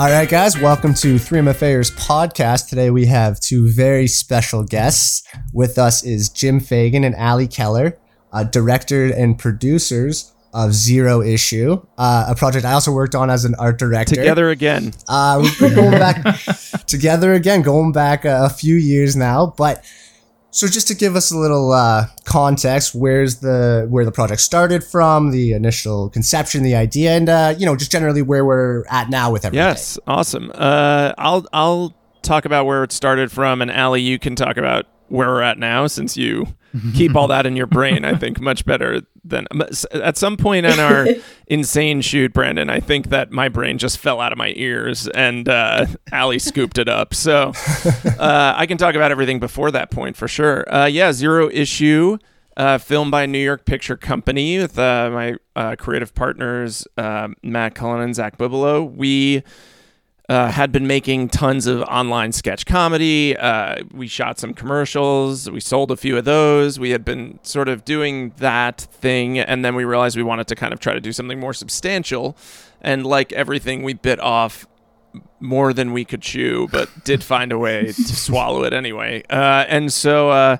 All right, guys, welcome to 3MFAers podcast. Today we have two very special guests. With us is Jim Fagan and Ali Keller, uh, director and producers of Zero Issue, uh, a project I also worked on as an art director. Together again. Uh, we're going back together again, going back a few years now. But so just to give us a little uh, context, where's the where the project started from, the initial conception, the idea, and uh, you know just generally where we're at now with everything. Yes, awesome. Uh, I'll I'll talk about where it started from, and Ali, you can talk about where we're at now, since you keep all that in your brain. I think much better than at some point in our insane shoot, Brandon. I think that my brain just fell out of my ears, and uh, Ali scooped it up. So uh, I can talk about everything before that point for sure. Uh, yeah, zero issue. Uh, filmed by New York Picture Company with uh, my uh, creative partners uh, Matt Cullen and Zach Bibelo. We uh, had been making tons of online sketch comedy. Uh, we shot some commercials. We sold a few of those. We had been sort of doing that thing, and then we realized we wanted to kind of try to do something more substantial. And like everything, we bit off more than we could chew, but did find a way to swallow it anyway. Uh, and so uh,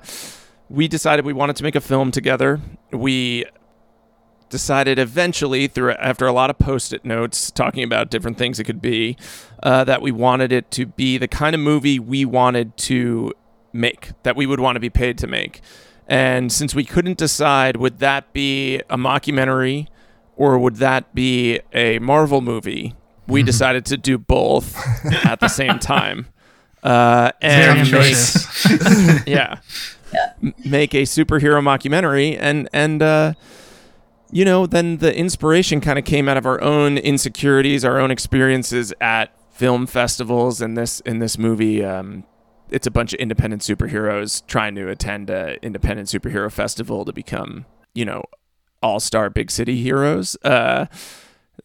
we decided we wanted to make a film together. We decided eventually through after a lot of post-it notes talking about different things it could be uh, that we wanted it to be the kind of movie we wanted to make that we would want to be paid to make. And since we couldn't decide would that be a mockumentary or would that be a marvel movie we decided to do both at the same time. Uh, and make, yeah, M- make a superhero mockumentary and and uh, you know then the inspiration kind of came out of our own insecurities our own experiences at film festivals and this in this movie um, it's a bunch of independent superheroes trying to attend a independent superhero festival to become you know all-star big city heroes uh,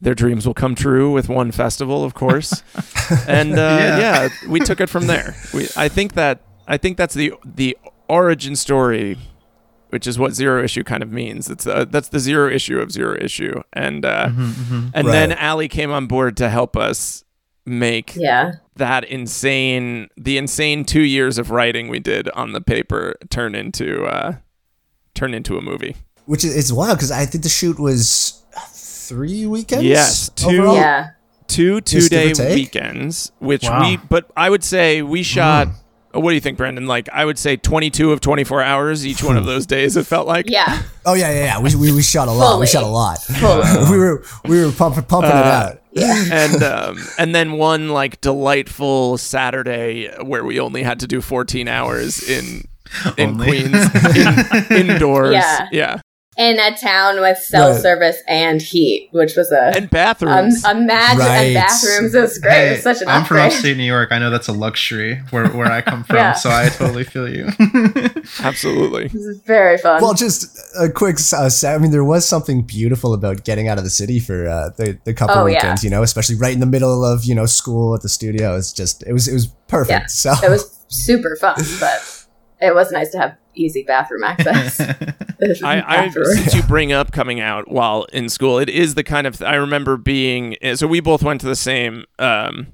their dreams will come true with one festival of course and uh, Yeah. yeah. we took it from there we, i think that i think that's the the origin story which is what zero issue kind of means it's uh, that's the zero issue of zero issue and uh, Mm-hmm, and then Right. ali came on board to help us make Yeah. that insane the insane two years of writing we did on the paper turn into uh turn into a movie which is it's wild because I think the shoot was three weekends. Yes, two- overall? Yeah. two Just two-day weekends which Wow. we but i would say we shot oh, what do you think brandon like i would say 22 of 24 hours each one of those days it felt like Yeah. Oh yeah, yeah, yeah. We, we, we shot a lot. We shot a lot. We were we were pumping pumping it Uh, out. and um, and then one like delightful Saturday where we only had to do 14 hours in in Only. Queens in, indoors. Yeah. yeah, In a town with cell service and heat, which was a and um, bathrooms. a magic Right. and bathrooms. It was great. it was such an I'm from upstate New York. I know that's a luxury where, where I come from, Yeah. so I totally feel you. Absolutely. This is very fun. Well, just a quick. Uh, I mean, there was something beautiful about getting out of the city for uh, the the couple Oh, yeah. weekends. You know, especially right in the middle of you know school at the studio. It's just it was it was perfect. Yeah. So it was super fun, but it was nice to have easy bathroom access. I, I since you bring up coming out while in school, it is the kind of I remember being. So we both went to the same um,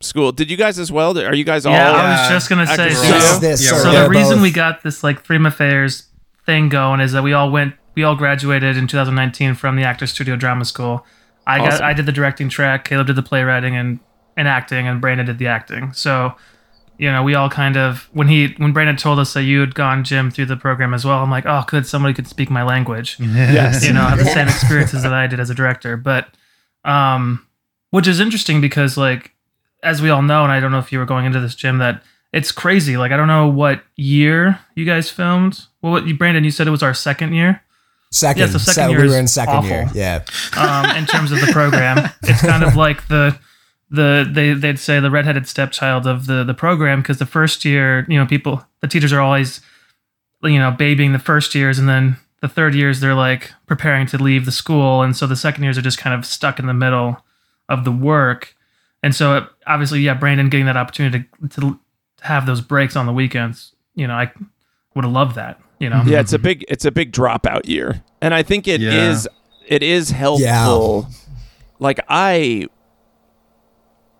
school. Did you guys as well? Are you guys all? Yeah, I Yeah. was just gonna say. So, this, Yeah, so so the reason both- we got this like 3MFAers thing going is that we all went, we all graduated in 2019 from the Actors Studio Drama School. I got, I did the directing track. Caleb did the playwriting and and acting, and Brandon did the acting. So, you know, we all kind of when he when Brandon told us that you had gone Jim through the program as well. I'm like, oh, good, somebody could speak my language Yes. you know, have the same experiences that I did as a director. But, um, which is interesting because, like, as we all know, and I don't know if you were going into this, Jim, that it's crazy. Like, I don't know what year you guys filmed. Well, what you, Brandon, you said it was our second year. second, Yeah, so second se- year we is were in second awful. year. Yeah, Um, in terms of the program, it's kind of like the the they they'd say the redheaded stepchild of the the program because the first year, you know, people the teachers are always you know babying the first years and then the third years they're like preparing to leave the school and so the second years are just kind of stuck in the middle of the work and so it, obviously yeah brandon getting that opportunity to, to have those breaks on the weekends you know i would have loved that you know Yeah, it's a mm-hmm. big it's a big dropout year, and I think it is Yeah. it is helpful. Like I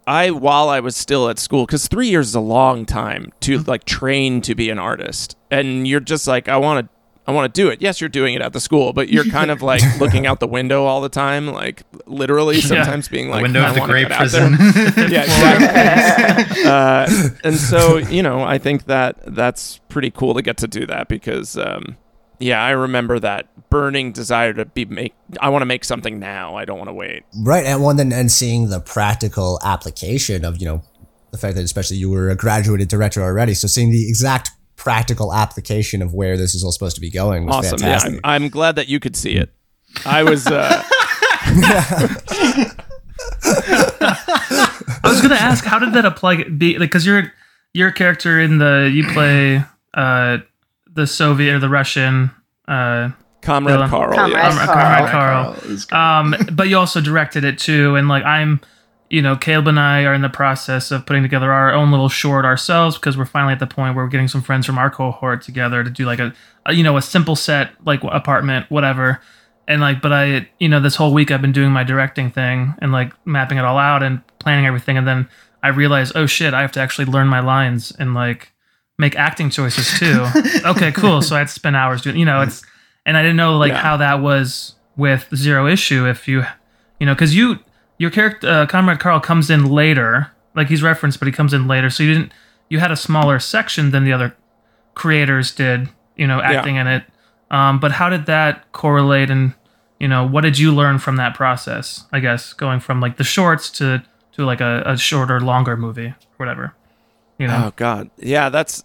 I while I was still at school because three years is a long time to Mm-hmm. like train to be an artist, and you're just like I want to. I want to do it. Yes, you're doing it at the school, but you're kind of like looking out the window all the time, like literally sometimes being The like window I of the gray prison. yeah, exactly. uh, and so you know, I think that that's pretty cool to get to do that because, um, yeah, I remember that burning desire to be make. I want to make something now. I don't want to wait. Right, and one then and seeing the practical application of you know the fact that especially you were a graduated director already, so seeing the exact practical application of where this is all supposed to be going was Awesome. Yeah, fantastic. I'm, I'm glad that you could see it. I was. Uh, I was gonna ask, how did that apply? Be because you're your character in the you play uh the Soviet or the Russian uh Comrade Dylan. Carl. Comrade yes. Comrade Carl. Carl. Carl um but you also directed it too and like i'm you know caleb and i are in the process of putting together our own little short ourselves because we're finally at the point where we're getting some friends from our cohort together to do like a, a you know a simple set like apartment whatever and like but i you know this whole week i've been doing my directing thing and like mapping it all out and planning everything and then i realized oh shit i have to actually learn my lines and like make acting choices too. Okay cool. So i had to spend hours doing you know it's and i didn't know like Yeah. how that was with zero issue if you you know because you your character uh, comrade carl comes in later like he's referenced but he comes in later. So you didn't you had a smaller section than the other creators did you know acting in it. Um, but how did that correlate and you know what did you learn from that process i guess going from like the shorts to to like a, a shorter longer movie whatever you know? Oh God, yeah, that's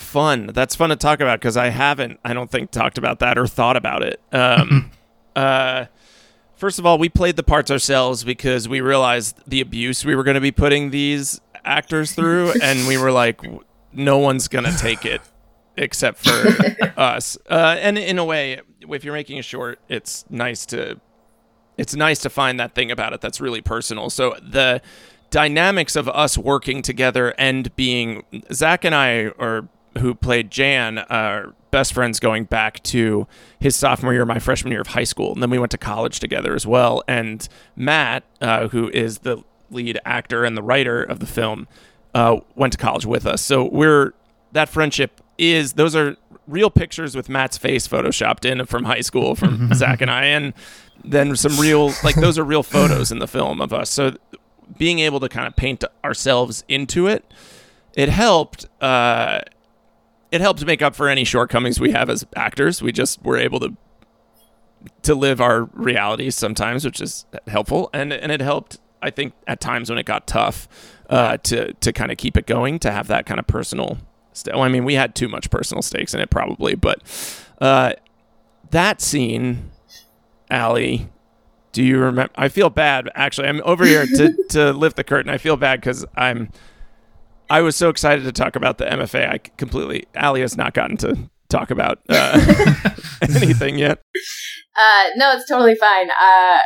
fun. That's fun to talk about because I haven't, I don't think, talked about that or thought about it. Um, uh, first of all, we played the parts ourselves because we realized the abuse we were going to be putting these actors through, and we were like, no one's gonna take it except for us. Uh, and in a way, if you're making a short, it's nice to it's nice to find that thing about it that's really personal. So the dynamics of us working together and being Zach and I, or who played Jan, are best friends going back to his sophomore year, my freshman year of high school, and then we went to college together as well. And Matt, uh, who is the lead actor and the writer of the film, uh, went to college with us. So we're that friendship is those are real pictures with Matt's face photoshopped in from high school from Zach and I, and then some real like those are real photos in the film of us. So being able to kind of paint ourselves into it, it helped. Uh, it helps make up for any shortcomings we have as actors. We just were able to to live our realities sometimes, which is helpful, and and it helped. I think at times when it got tough, uh, to to kind of keep it going, to have that kind of personal. St- well, I mean, we had too much personal stakes in it probably, but uh, that scene, Ali, do you remember? I feel bad actually. I'm over here to to lift the curtain. I feel bad because I'm. I was so excited to talk about the MFA. I completely. Ali has not gotten to talk about uh, anything yet. Uh, no, it's totally fine. Uh,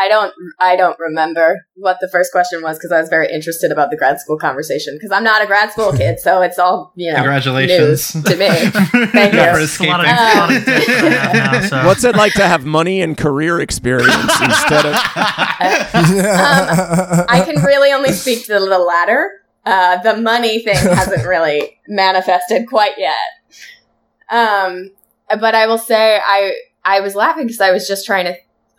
I don't, I don't remember what the first question was because I was very interested about the grad school conversation because I'm not a grad school kid, so it's all you know Congratulations. news to me. Thank Yeah, for you. It's a escaping. a of dicks now, so. What's it like to have money and career experience instead of? I can really only speak to the latter. Uh, the money thing hasn't really manifested quite yet. Um, but I will say I I was laughing because I was just trying to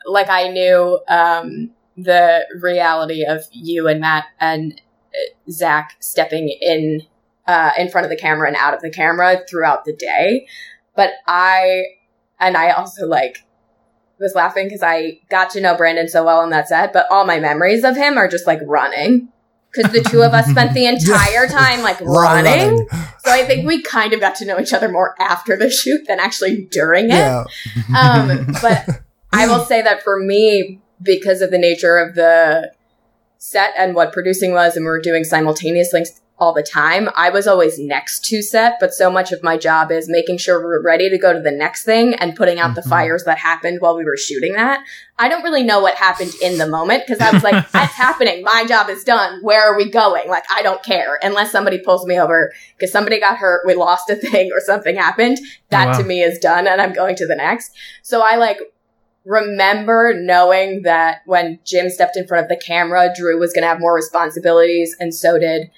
like I knew um the reality of you and Matt and uh, Zach stepping in uh in front of the camera and out of the camera throughout the day. But I and I also like was laughing because I got to know Brandon so well on that set, but all my memories of him are just like running. Because the two of us spent the entire time like running. So I think we kind of got to know each other more after the shoot than actually during it. Yeah. Um, but I will say that for me, because of the nature of the set and what producing was, and we were doing simultaneous things all the time, I was always next to set. But so much of my job is making sure we're ready to go to the next thing and putting out the Mhm. fires that happened while we were shooting that. I don't really know what happened in the moment because I was like, that's happening. My job is done. Where are we going? Like, I don't care unless somebody pulls me over because somebody got hurt, we lost a thing or something happened. That Oh, wow. to me is done and I'm going to the next. So I like remember knowing that when Jim stepped in front of the camera, Drew was going to have more responsibilities, and so did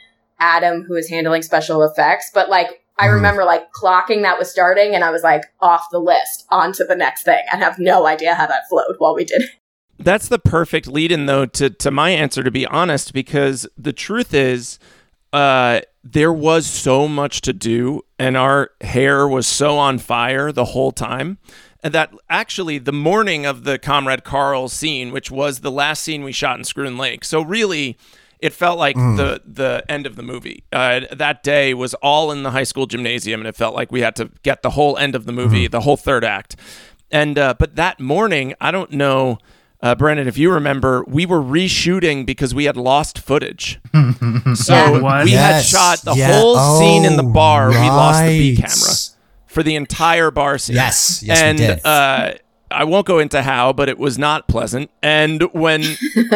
Adam, who was handling special effects. But like, I Mhm. remember like clocking that was starting, and I was like off the list, on to the next thing, and have no idea how that flowed while we did it. That's the perfect lead in though to to my answer to be honest because the truth is uh there was so much to do and our hair was so on fire the whole time and that actually the morning of the comrade Carl scene which was the last scene we shot in Schroon Lake so really it felt like the the end of the movie. Uh, that day was all in the high school gymnasium, and it felt like we had to get the whole end of the movie, the whole third act. And uh, but that morning, I don't know, uh, Brendan, if you remember, we were reshooting because we had lost footage. so we had shot the yeah. whole scene in the Oh, bar. We lost the B camera for the entire bar scene. Yes, yes, we and did. uh, I won't go into how, but it was not pleasant. And when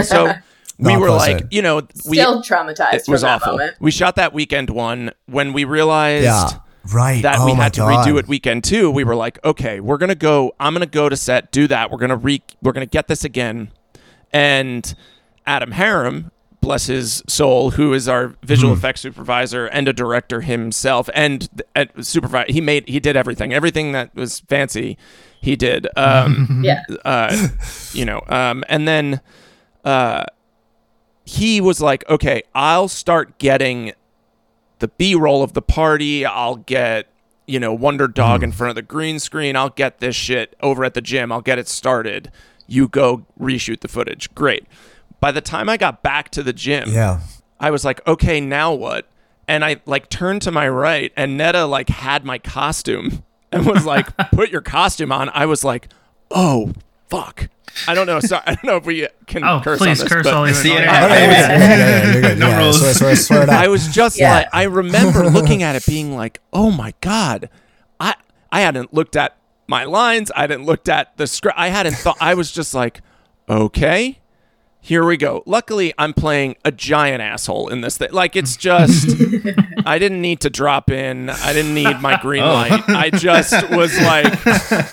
so we were pleasant. like, you know, we Still traumatized it from was that awful. moment. We shot that weekend one when we realized Yeah. Right. that oh we had to God. redo it weekend two. We were like, okay, we're gonna go. I'm gonna go to set, do that. We're gonna re. We're gonna get this again. And Adam Harem, bless his soul, who is our visual Hmm. effects supervisor and a director himself, and uh, supervisor. He made. He did everything. Everything that was fancy, he did. Um, Yeah. uh, you know, um, and then uh, he was like, okay, I'll start getting the B roll of the party. I'll get, you know, Wonder Dog in hmm. front of the green screen. I'll get this shit over at the gym. I'll get it started. You go reshoot the footage. Great. By the time I got back to the gym, Yeah. I was like, okay, now what? And I like turned to my right, and Netta like had my costume and was like, put your costume on. I was like, oh fuck. I don't know. Sorry, I don't know if we can Oh, curse please on this, curse but all you It's the internet. No rules. Swear, swear, swear. I was just Yeah. like, I remember looking at it, being like, oh my god, I I hadn't looked at my lines. I hadn't looked at the script. I hadn't thought. I was just like, okay. Here we go. Luckily, I'm playing a giant asshole in this thing. Like it's just, I didn't need to drop in. I didn't need my green Oh. light. I just was like,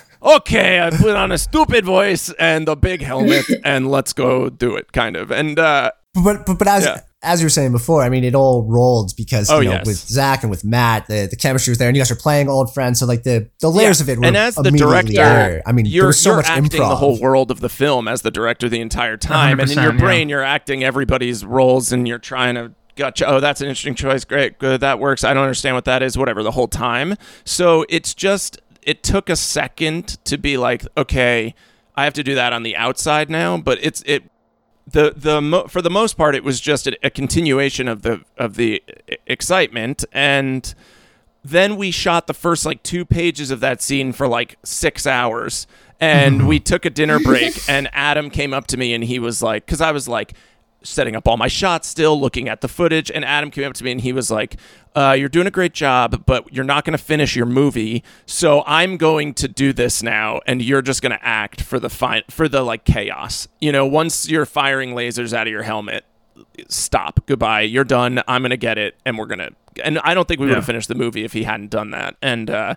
okay, I put on a stupid voice and a big helmet, and let's go do it, kind of. And uh, But but, but as Yeah. as you were saying before, I mean, it all rolled because Oh, you know yes. with Zach and with Matt, the, the chemistry was there, and you guys are playing old friends, so like the the layers Yeah. of it were And as the immediately director, there. I mean, you're, was so you're much acting improv. the whole world of the film as the director the entire time, and in 100%, your yeah. brain, you're acting everybody's roles, and you're trying to gotcha. Oh, that's an interesting choice. Great, good, that works. I don't understand what that is. Whatever, the whole time. So it's just it took a second to be like, okay, I have to do that on the outside now, but it's it. The the mo- for the most part, it was just a, a continuation of the of the excitement and then we shot the first like two pages of that scene for like six hours and we took a dinner break and adam came up to me and he was like because i was like setting up all my shots still looking at the footage and adam came up to me and he was like uh, you're doing a great job but you're not going to finish your movie so i'm going to do this now and you're just going to act for the fine for the like chaos. You know once you're firing lasers out of your helmet stop. Goodbye. You're done. I'm gonna get it and we're gonna and i don't think we would have Yeah. finished the movie if he hadn't done that. And uh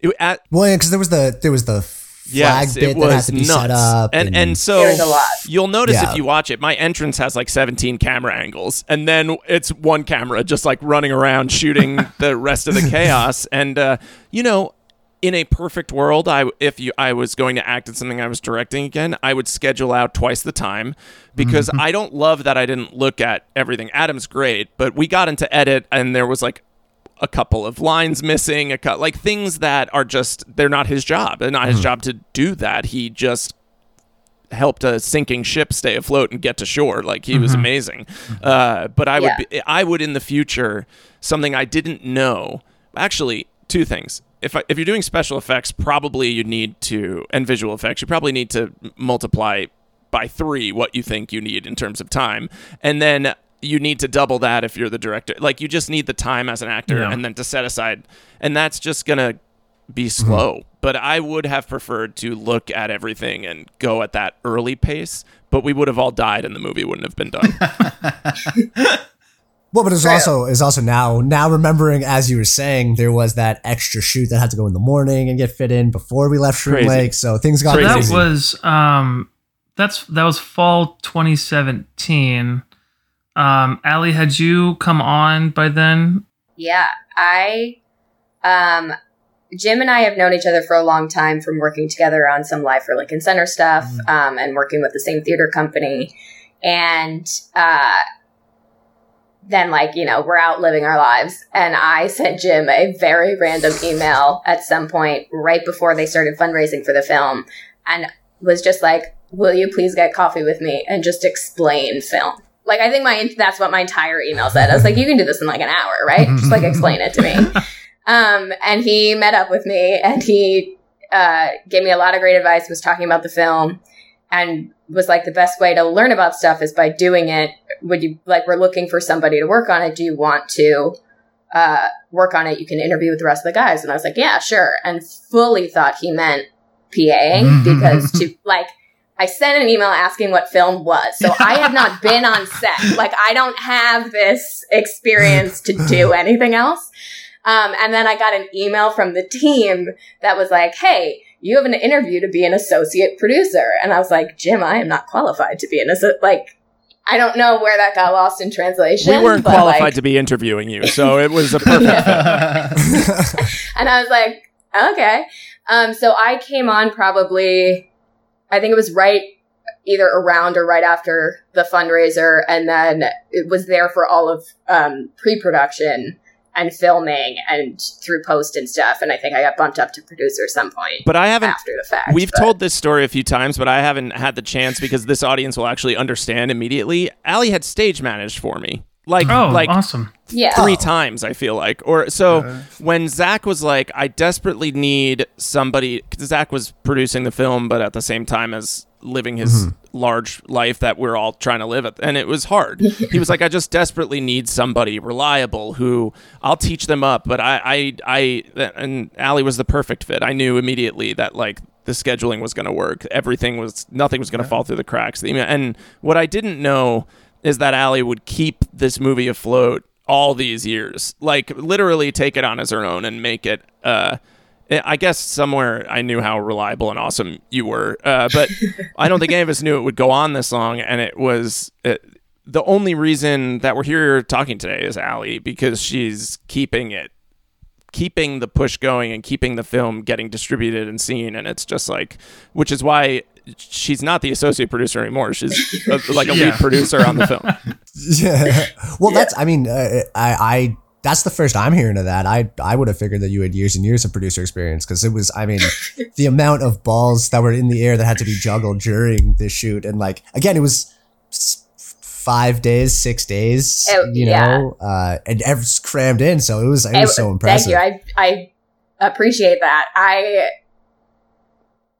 it, at, Well, yeah, because there was the there was the flag yes, bit it that had was to be nuts set up, and and so a lot. you'll notice Yeah. if you watch it my entrance has like 17 camera angles and then it's one camera just like running around shooting the rest of the chaos and uh you know in a perfect world, I if you I was going to act in something I was directing again, I would schedule out twice the time because I don't love that I didn't look at everything. Adam's great, but we got into edit and there was like a couple of lines missing, a cut like things that are just they're not his job. They're not his mm-hmm. job to do that. He just helped a sinking ship stay afloat and get to shore. Like he was mm-hmm. amazing. Mm-hmm. Uh, but I would be, I would in the future something I didn't know. Actually, two things. If I, if you're doing special effects, probably you need to and visual effects, you probably need to multiply by three what you think you need in terms of time, and then you need to double that if you're the director. Like you just need the time as an actor, Yeah. and then to set aside, and that's just gonna be slow. But I would have preferred to look at everything and go at that early pace. But we would have all died, and the movie wouldn't have been done. Well, but it's also is also now now remembering as you were saying there was that extra shoot that had to go in the morning and get fit in before we left Schroon Lake, so things got Crazy. that was um that's that was fall 2017 um ali had you come on by then Yeah, I, um, Jim and I have known each other for a long time from working together on some Live from Lincoln Center stuff, um, and working with the same theater company. And, uh, then like, you know, we're out living our lives. And I sent Jim a very random email at some point right before they started fundraising for the film and was just like, will you please get coffee with me and just explain film? Like, I think my, that's what my entire email said. I was like, you can do this in like an hour, right? Just like explain it to me. Um, and he met up with me and he, uh, gave me a lot of great advice, was talking about the film and was like, the best way to learn about stuff is by doing it. Would you, like, we're looking for somebody to work on it. Do you want to, uh, work on it? You can interview with the rest of the guys. And I was like, yeah, sure. And fully thought he meant PAing because to, like, I sent an email asking what film was. So I have not been on set. Like I don't have this experience to do anything else. Um, and then I got an email from the team that was like, Hey, you have an interview to be an associate producer. And I was like, Jim, I am not qualified to be an associate. Like, I don't know where that got lost in translation. We weren't but, qualified like- to be interviewing you, so it was a perfect. fit. and I was like, okay. Um, so I came on probably, I think it was right either around or right after the fundraiser, and then it was there for all of um, pre-production and filming and through post and stuff. And I think I got bumped up to producer at some point But I haven't. after the fact. We've but- told this story a few times, but I haven't had the chance because this audience will actually understand immediately. Ali had stage managed for me, like oh like awesome yeah. three times. I feel like, or so when Zach was like, I desperately need somebody. Cause Zach was producing the film, but at the same time as living his mm-hmm. large life that we're all trying to live at, and it was hard. he was like, I just desperately need somebody reliable who I'll teach them up, but I, I, I, and Ali was the perfect fit. I knew immediately that like the scheduling was going to work. Everything was, nothing was going to fall through the cracks. The email- And what I didn't know is that Ali would keep this movie afloat all these years, like literally take it on as her own and make it. Uh, I guess somewhere I knew how reliable and awesome you were, uh, but I don't think any of us knew it would go on this long. And it was it, the only reason that we're here talking today is Ali because she's keeping it keeping the push going and keeping the film getting distributed and seen and it's just like which is why she's not the associate producer anymore she's a, like a lead producer on the film yeah. Well, that's. I mean, uh, I. I. That's the first I'm hearing of that. I. I would have figured that you had years and years of producer experience because it was. I mean, the amount of balls that were in the air that had to be juggled during this shoot, and like again, it was five days, six days. Oh, you yeah. know, uh, and everything's crammed in, so it was. It I- was so impressive. Thank you. I I appreciate that. I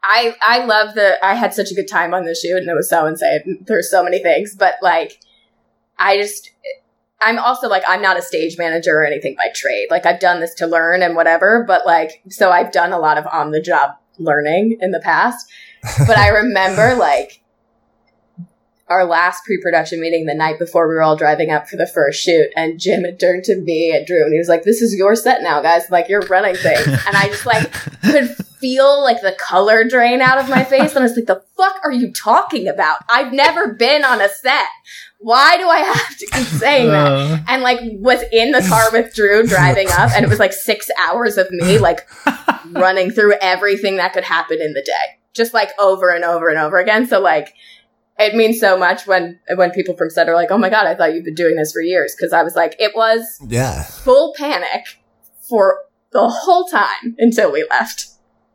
I I love the I had such a good time on the shoot and it was so insane. There's so many things, but like I just I'm also like I'm not a stage manager or anything by trade. Like I've done this to learn and whatever, but like so I've done a lot of on the job learning in the past. But I remember like our last pre-production meeting the night before we were all driving up for the first shoot and Jim had turned to me and Drew and he was like, This is your set now, guys. Like you're running things. And I just like could feel like the color drain out of my face. And I was like, The fuck are you talking about? I've never been on a set. Why do I have to keep saying that? Uh, And like was in the car with Drew driving up and it was like six hours of me like running through everything that could happen in the day. Just like over and over and over again. So like it means so much when when people from set are like, "Oh my god, I thought you've been doing this for years." Because I was like, it was yeah. full panic for the whole time until we left.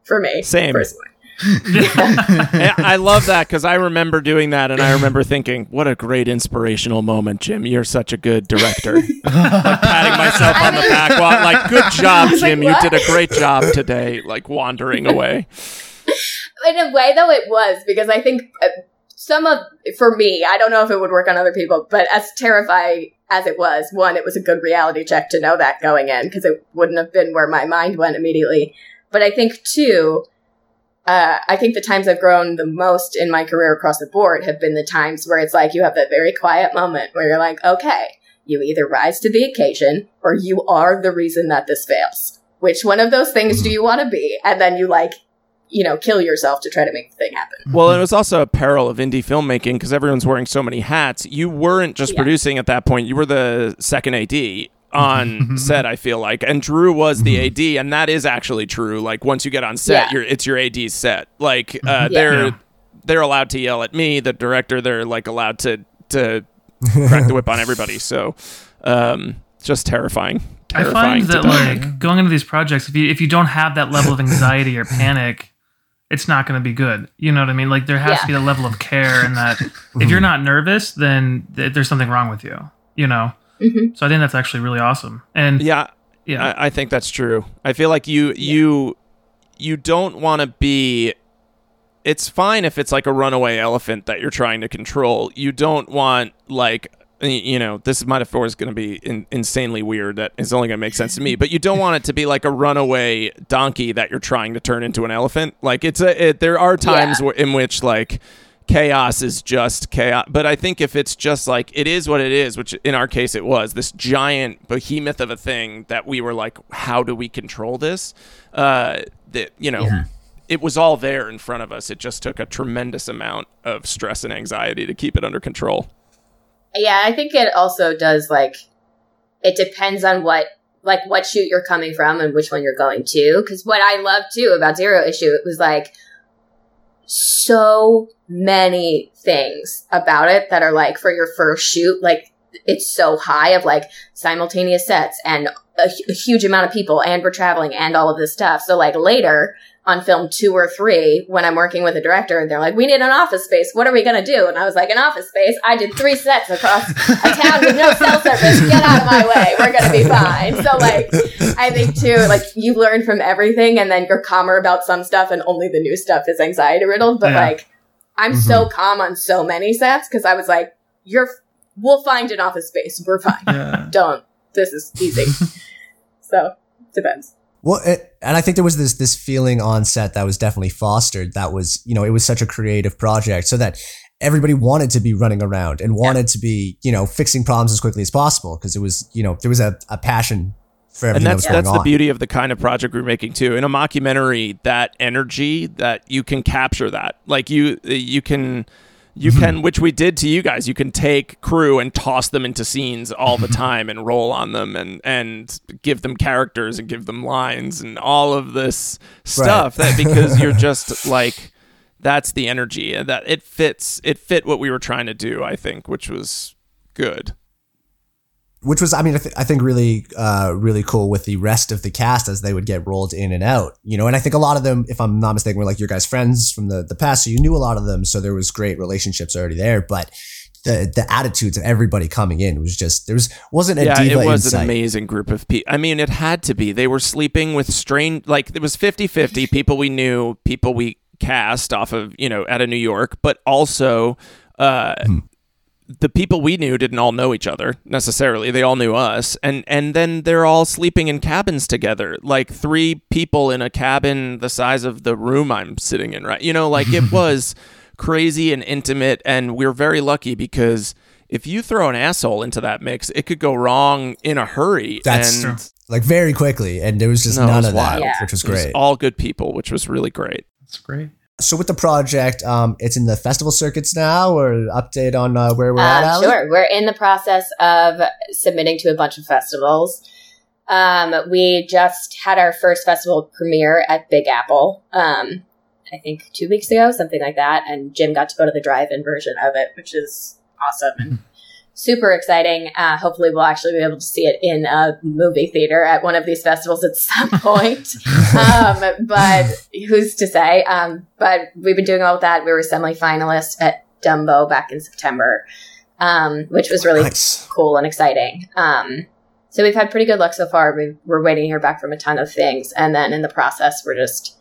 For me, Same. personally. Yeah, I love that because I remember doing that and I remember thinking, what a great inspirational moment, Jim. You're such a good director. like patting myself on the back while, like, good job, I was like, Jim. you did a great job today, like wandering away. in a way though it was because i think uh, some of for me i don't know if it would work on other people but as terrifying as it was one it was a good reality check to know that going in because it wouldn't have been where my mind went immediately but i think two uh, I think the times I've grown the most in my career across the board have been the times where it's like you have that very quiet moment where you're like, okay, you either rise to the occasion or you are the reason that this fails. Which one of those things do you want to be? And then you like, you know, kill yourself to try to make the thing happen. Well, it was also a peril of indie filmmaking because everyone's wearing so many hats. You weren't just Yeah. producing at that point; you were the second AD on set. I feel like, and Drew was the AD, and that is actually true. Like once you get on set, Yeah. you're it's your AD's set. Like uh, they're Yeah. they're allowed to yell at me, the director. They're like allowed to to crack the whip on everybody. So, um, just terrifying. I find that die. like going into these projects, if you if you don't have that level of anxiety or panic, it's not going to be good. You know what I mean? Like there has to be a level of care, and that if you're not nervous, then th- there's something wrong with you. You know. Mhm. So I think that's actually really awesome. And yeah, yeah, I, I think that's true. I feel like you you you don't want to be. It's fine if it's like a runaway elephant that you're trying to control. You don't want like y- you know this metaphor is going to be in, insanely weird. That is only going to make sense to me. But you don't want it to be like a runaway donkey that you're trying to turn into an elephant. Like it's a it, there are times Yeah. where, in which like chaos is just chaos. But I think if it's just like it is what it is, which in our case it was this giant behemoth of a thing that we were like, how do we control this? Uh, that you know, it was all there in front of us. It just took a tremendous amount of stress and anxiety to keep it under control. Yeah, I think it also does like it depends on what like what shoot you're coming from and which one you're going to. Because what I love too about Zero Issue, it was like so many things about it that are like for your first shoot, like it's so high of like simultaneous sets and a, a huge amount of people and we're traveling and all of this stuff. So like later on film two or three, when I'm working with a director and they're like, we need an office space. What are we going to do? And I was like, an office space. I did three sets across a town with no cell service. Get out of my way. We're going to be fine. So like, I think too, like you learn from everything and then you're calmer about some stuff and only the new stuff is anxiety riddled. But Yeah. like, I'm so mm-hmm. calm on so many sets because I was like, you're, we'll find an office space. We're fine. Yeah. Don't. This is easy. so depends. Well, it, and I think there was this this feeling on set that was definitely fostered. That was, you know, it was such a creative project, so that everybody wanted to be running around and wanted to be, you know, fixing problems as quickly as possible because it was, you know, there was a, a passion for everything and that that's was going that's on. the beauty of the kind of project we're making too. In a mockumentary, that energy that you can capture that, like you you can you mm-hmm. can which we did to you guys. You can take crew and toss them into scenes all the mm-hmm. time and roll on them and and give them characters and give them lines and all of this stuff that because you're just like that's the energy and that it fits it fit what we were trying to do i think which was good which was I mean I, th- I think really uh really cool with the rest of the cast as they would get rolled in and out you know and I think a lot of them if I'm not mistaken were like your guys friends from the the past so you knew a lot of them so there was great relationships already there but the the attitudes of everybody coming in was just there was wasn't a yeah, diva it was in an amazing group of people. I mean, it had to be. They were sleeping with strange, like it was 50-50, people we knew, people we cast off of, you know, out of New York, but also uh, the people we knew didn't all know each other necessarily. They all knew us, and and then they're all sleeping in cabins together, like three people in a cabin the size of the room I'm sitting in. Right, you know, like it was crazy and intimate, and we're very lucky because if you throw an asshole into that mix, it could go wrong in a hurry. That's and like very quickly and there was just No, it none was of that wild. Yeah. which was it was great all good people, which was really great. That's great. So with the project um it's in the festival circuits now or update on uh, where we're at Um, Ali? sure. We're in the process of submitting to a bunch of festivals. Um, we just had our first festival premiere at Big Apple. Um, I think two weeks ago, something like that. And Jim got to go to the drive-in version of it, which is awesome and super exciting. Uh, hopefully, we'll actually be able to see it in a movie theater at one of these festivals at some point. um, but who's to say? Um, but we've been doing all of that. We were semi-finalists at Dumbo back in September, um, which was really nice cool and exciting. Um, so we've had pretty good luck so far. we we're waiting to hear back from a ton of things, and then in the process, we're just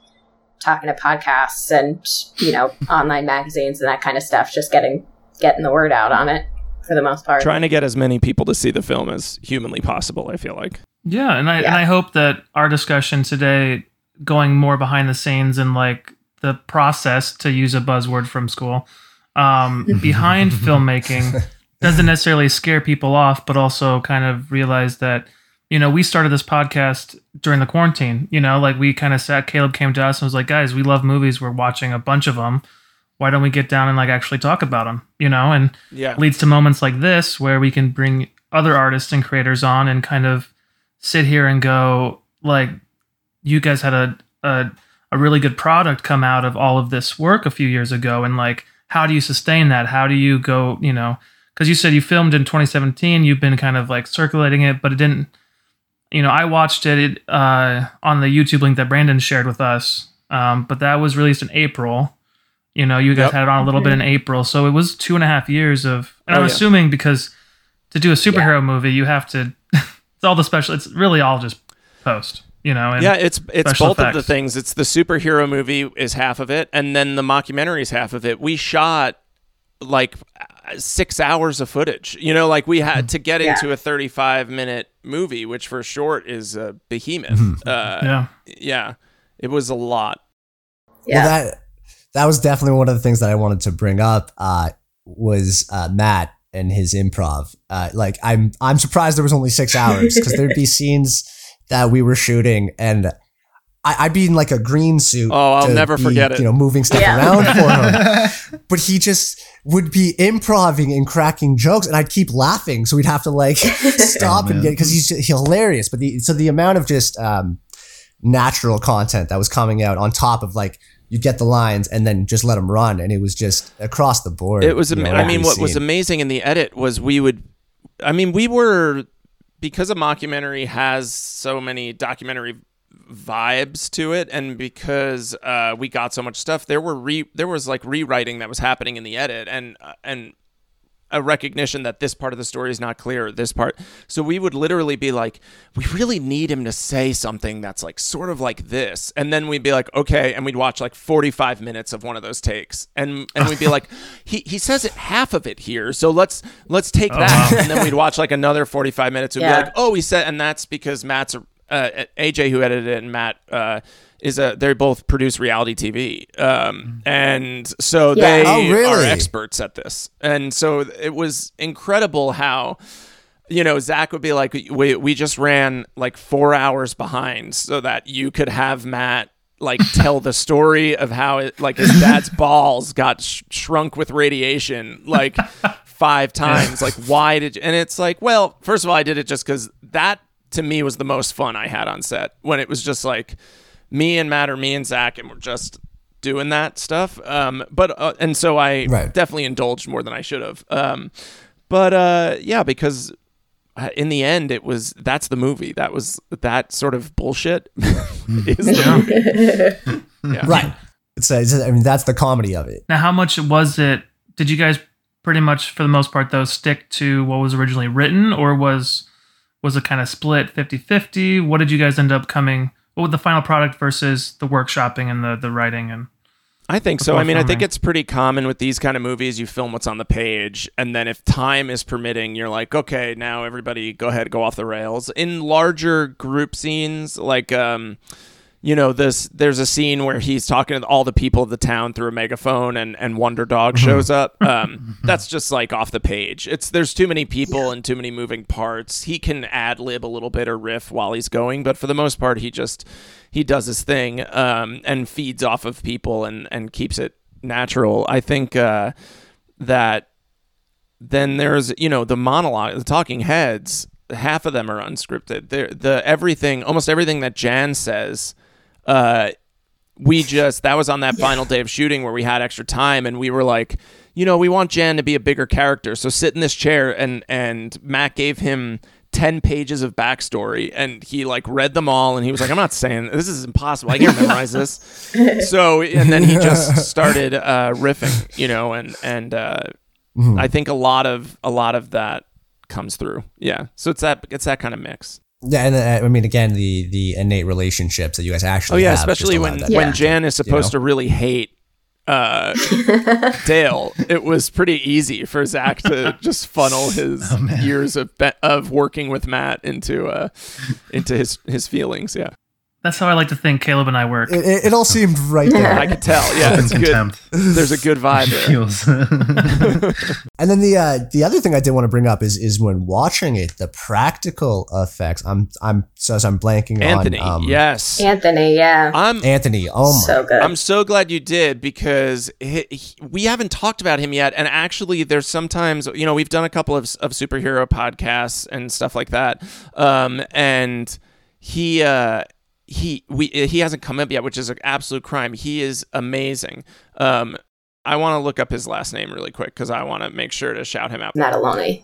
talking to podcasts and you know online magazines and that kind of stuff, just getting getting the word out on it for the most part. Trying to get as many people to see the film as humanly possible. I feel like. Yeah, and I and I hope that our discussion today, going more behind the scenes and like the process, to use a buzzword from school, um, behind filmmaking, doesn't necessarily scare people off, but also kind of realize that you know we started this podcast during the quarantine. You know, like we kind of sat. Caleb came to us and was like, "Guys, we love movies. We're watching a bunch of them. Why don't we get down and like actually talk about them?" You know, and Yeah. leads to moments like this where we can bring other artists and creators on and kind of sit here and go like you guys had a a, a really good product come out of all of this work a few years ago and like how do you sustain that how do you go you know because you said you filmed in 2017 you've been kind of like circulating it but it didn't you know i watched it uh, on the youtube link that brandon shared with us um, but that was released in april you know you guys Yep. had it on a little bit in april so it was two and a half years of and Oh, i'm yeah. assuming because to do a superhero movie you have to it's all the special it's really all just post you know and yeah, it's it's special both of the things. It's the superhero movie is half of it, and then the mockumentary is half of it. We shot like uh, six hours of footage. You know, like we had to get Yeah. into a 35 minute movie, which for short is a behemoth. Uh, yeah yeah, it was a lot. Yeah. Well, that that was definitely one of the things that I wanted to bring up. Uh, was uh, Matt and his improv. Uh, like I'm I'm surprised there was only six hours because there'd be scenes that we were shooting and. I, I'd be in like a green suit. Oh, I'll never be, forget it. You know, moving stuff Yeah. around for him. But he just would be improvising and cracking jokes, and I'd keep laughing. So we'd have to like stop and get because he's, he's hilarious. But the so the amount of just um, natural content that was coming out on top of like you get the lines and then just let them run, and it was just across the board. It was. Ama- know, I mean, what was amazing in the edit was we would. I mean, we were because a mockumentary has so many documentary vibes to it, and because uh, we got so much stuff, there were re there was like rewriting that was happening in the edit, and uh, and a recognition that this part of the story is not clear, this part. So we would literally be like, we really need him to say something that's like sort of like this. And then we'd be like, okay, and we'd watch like 45 minutes of one of those takes. And and we'd be like, he he says it half of it here. So let's let's take that. And then we'd watch like another 45 minutes and Yeah. be like, oh, he said and that's because Matt's uh, AJ who edited it and Matt uh is a they both produce reality TV, um, and so Yeah. they Oh, really? are experts at this. And so it was incredible how, you know, Zach would be like, we, we just ran like four hours behind so that you could have Matt like tell the story of how it, like his dad's balls got sh- shrunk with radiation like five times. Like, why did you? And it's like, well, first of all, I did it just because that to me was the most fun I had on set when it was just like me and Matt or me and Zach and we're just doing that stuff. Um, but uh, and so I Right. definitely indulged more than I should have. Um, but uh, yeah, because uh, in the end, it was that's the movie. That was that sort of bullshit is the movie. Yeah. right. It's, uh, I mean that's the comedy of it. Now, how much was it? Did you guys pretty much, for the most part, though, stick to what was originally written, or was was it kind of split 50-50? What did you guys end up coming? What was the final product versus the workshopping and the the writing and? I think so. I mean, I think it's pretty common with these kind of movies. You film what's on the page, and then if time is permitting, you're like, okay, now everybody go ahead, go off the rails. In larger group scenes, like, um, you know, this there's a scene where he's talking to all the people of the town through a megaphone, and and Wonder Dog shows up. Um, that's just like off the page. It's there's too many people and too many moving parts. He can ad lib a little bit or riff while he's going, but for the most part, he just he does his thing um, and feeds off of people and and keeps it natural. I think uh, that then there's you know the monologue, the talking heads. Half of them are unscripted. They're, the everything, almost everything that Jan says, uh, we just that was on that final day of shooting where we had extra time and we were like, you know, we want Jan to be a bigger character, so sit in this chair and and Matt gave him 10 pages of backstory and he like read them all and he was like i'm not saying this is impossible. I can't memorize this. So and then he just started uh riffing you know and and uh i think a lot of a lot of that comes through. Yeah. So it's that it's that kind of mix Yeah, and uh, I mean again the the innate relationships that you guys actually. oh yeah have especially when that when to jan is supposed know? to really hate uh Dale, it was pretty easy for Zach to just funnel his Oh, years of be- of working with Matt into uh into his his feelings. Yeah. That's how I like to think Caleb and I work. It, it, it all seemed right there. I could tell. Yeah, it's good. There's a good vibe there. And then the uh, the other thing I did want to bring up is is when watching it, the practical effects. I'm I'm so as I'm blanking Anthony, on um, yes. Anthony, yeah. I'm Anthony. Oh my so good. I'm so glad you did because he, he- we haven't talked about him yet. And actually, there's sometimes, you know, we've done a couple of, of superhero podcasts and stuff like that. Um, and he, uh, he, we, he hasn't come up yet, which is an absolute crime. He is amazing. Um, I want to look up his last name really quick because I want to make sure to shout him out. Mataloni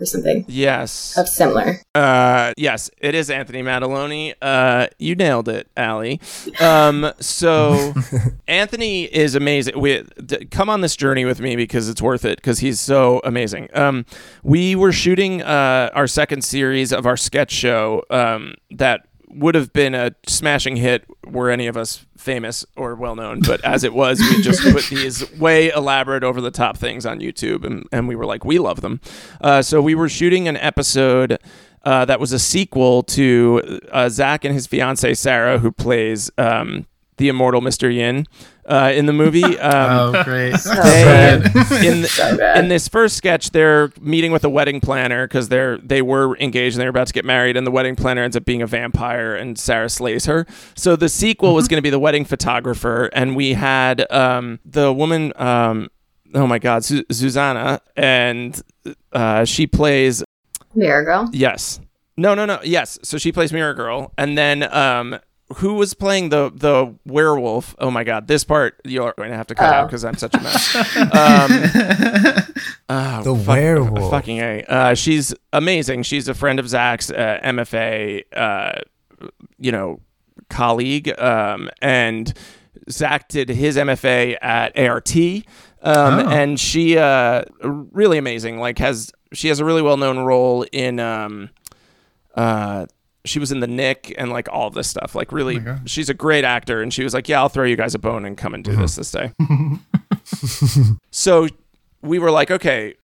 or something Yes. of similar. Uh, yes, it is Anthony Mataloni. Uh, you nailed it, Ali. Um, so Anthony is amazing. We d- come on this journey with me because it's worth it because he's so amazing. Um, we were shooting uh, our second series of our sketch show um, that would have been a smashing hit were any of us famous or well known but as it was we just put these way elaborate over the top things on youtube and, and we were like we love them. Uh, so we were shooting an episode uh, that was a sequel to uh, zach and his fiancee sarah who plays um, the immortal mr yin uh, in the movie um, oh, great. they, in, So good. in this first sketch, they're meeting with a wedding planner because they're they were engaged and they were about to get married, and the wedding planner ends up being a vampire, and Sarah slays her. So the sequel was going to be the wedding photographer, and we had um, the woman. Um, oh my God, Su- Susanna, and uh, she plays Mirror Girl. Yes. No, no, no. Yes. So she plays Mirror Girl, and then um, who was playing the the werewolf? Oh my God, this part you're going to have to cut out Oh. because I'm such a mess. um, oh, The fuck- werewolf. Fucking a. Uh, she's amazing. She's a friend of Zach's, uh, MFA. Uh, you know, colleague, um, and Zach did his MFA at ART. Um, Oh. and she uh really amazing like has she has a really well-known role in um uh she was in the Knick and like all this stuff. Like really God. she's a great actor. And she was like yeah I'll throw you guys a bone and come and do this this day. So we were like okay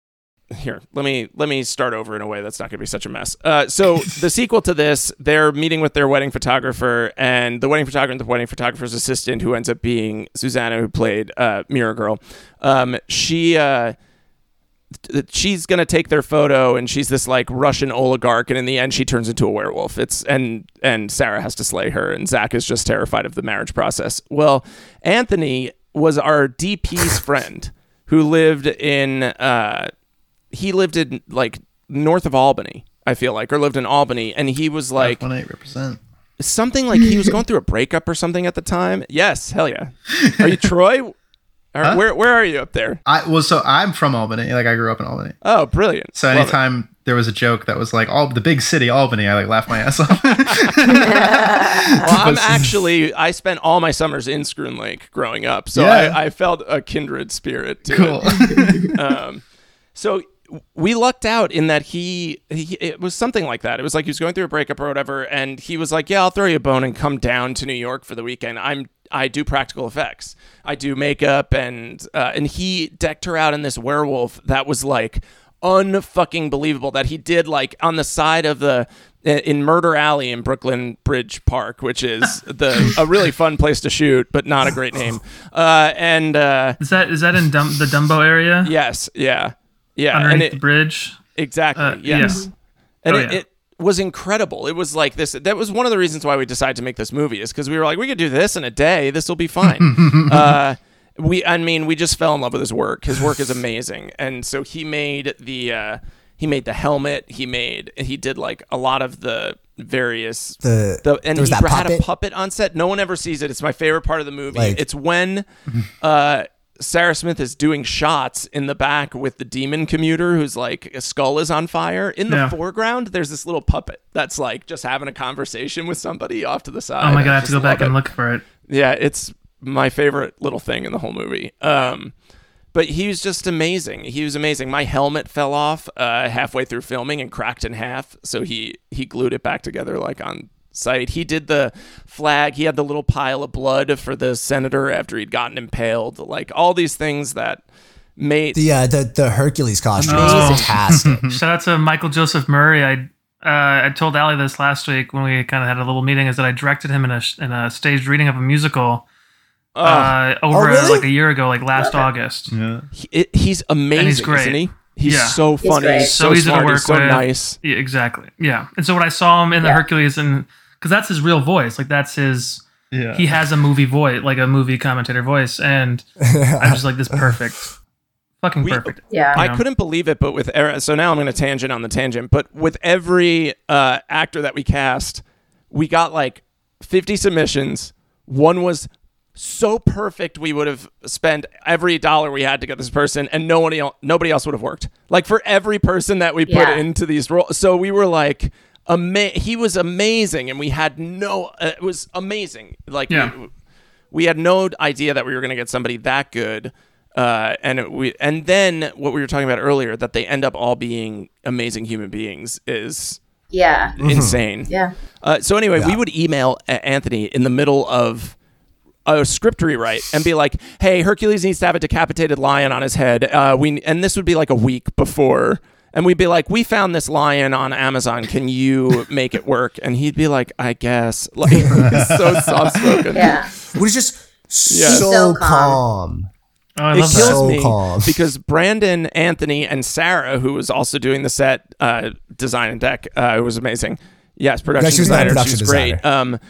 here let me let me start over in a way that's not going to be such a mess. Uh, so the sequel to this they're meeting with their wedding photographer and the wedding photographer and the wedding photographer's assistant who ends up being susanna who played uh, mirror girl um, she uh, she's gonna take their photo and she's this like russian oligarch and in the end she turns into a werewolf it's and and sarah has to slay her and zach is just terrified of the marriage process well anthony was our dp's friend who lived in uh he lived in like north of Albany, I feel like, or lived in Albany, and he was like represent. something like he was going through a breakup or something at the time. Yes, hell yeah. Are you Troy? Or Huh? Where where are you up there? I well, so I'm from Albany. Like I grew up in Albany. Oh, brilliant. So Love it. anytime there was a joke that was like, all the big city, Albany," I like laughed my ass off. Well, I'm actually I spent all my summers in Schroon Lake growing up, so Yeah. I, I felt a kindred spirit to cool. it. Um, so we lucked out in that he, he it was something like that. It was like he was going through a breakup or whatever, and he was like, "Yeah, I'll throw you a bone and come down to New York for the weekend." I'm I do practical effects. I do makeup and uh, and he decked her out in this werewolf that was like unfucking believable that he did like on the side of the in Murder Alley in Brooklyn Bridge Park, which is the a really fun place to shoot, but not a great name. Uh, and uh, Is that is that in Dum- the Dumbo area yes, yeah, yeah, and underneath it, the bridge? Exactly. Uh, yes. yeah. And Oh, it, yeah. it was incredible. It was like this. That was one of the reasons why we decided to make this movie is because we were like, we could do this in a day. This will be fine. uh, we, I mean, we just fell in love with his work. His work is amazing, and so he made the. Uh, he made the helmet. He made. He did like a lot of the various The, the, and he that had puppet. a puppet on set. No one ever sees it. It's my favorite part of the movie. Like- it's when uh, Sarah Smith is doing shots in the back with the demon commuter who's like a skull is on fire. In the Yeah. foreground, there's this little puppet that's like just having a conversation with somebody off to the side. Oh my god, I have to go back love and look for it. Yeah, it's my favorite little thing in the whole movie. Um, but he was just amazing. He was amazing. My helmet fell off uh, halfway through filming and cracked in half, so he he glued it back together like on site. He did the flag. He had the little pile of blood for the senator after he'd gotten impaled. Like all these things that made the uh, the the Hercules costume Oh. is fantastic. Shout out to Michael Joseph Murray. I uh, I told Ali this last week when we kind of had a little meeting. Is that I directed him in a in a staged reading of a musical Oh, uh, over really? like a year ago, like last August. Yeah. he, it- he's amazing, great. isn't he? He's Yeah. so funny. great. He's so, So easy to work he's so with. nice. Yeah, exactly. Yeah. And so when I saw him in the Yeah. Hercules, and because that's his real voice, like that's his. Yeah. He has a movie voice, like a movie commentator voice, and I'm just like this perfect, fucking We- perfect. Yeah. I know? couldn't believe it, but with Era, so now I'm going to tangent on the tangent. But with every uh, actor that we cast, we got like 50 submissions. One was so perfect, we would have spent every dollar we had to get this person, and no one el- nobody else would have worked. Like for every person that we put Yeah. into these roles, so we were like. Ama- he was amazing, and we had no. Uh, it was amazing. Like Yeah. we, we had no idea that we were going to get somebody that good. Uh, and it, we and then what we were talking about earlier that they end up all being amazing human beings is yeah. insane. Yeah. Uh, so anyway, we would email Anthony in the middle of a script rewrite and be like, "Hey, Hercules needs to have a decapitated lion on his head." Uh, we and this would be like a week before, and we'd be like, "We found this lion on Amazon. Can you make it work?" And he'd be like, "I guess." Like he's so soft spoken. Yeah. We're just Yeah. so, So calm. calm. Oh, I it love kills. So me calm. because Brandon, Anthony, and Sarah, who was also doing the set uh, design and deck, uh, it was amazing. Yes, production she was designer. production she was great. designer. Um,